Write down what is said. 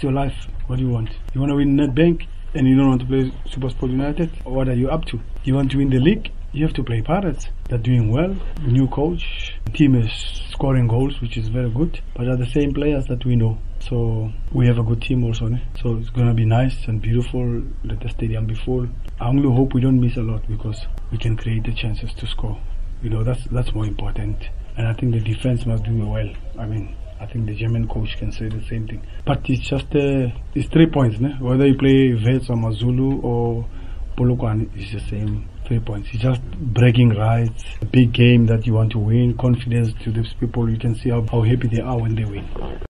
It's your life. What do you want? You want to win Nedbank and you don't want to play Supersport United? What are you up to? You want to win the league? You have to play Pirates. They're doing well. New coach. Team is scoring goals, which is very good. But are the same players that we know. So we have a good team also. Ne? So it's gonna be nice and beautiful. Let the stadium be full. I only hope we don't miss a lot because we can create the chances to score. You know that's that's more important. And I think the defense must do well. I mean, I think the German coach can say the same thing. But it's just uh, it's three points. Ne? Whether you play Wits or Mazulu or Polokwane, it's the same three points. It's just breaking rights, a big game that you want to win, confidence to these people. You can see how, how happy they are when they win.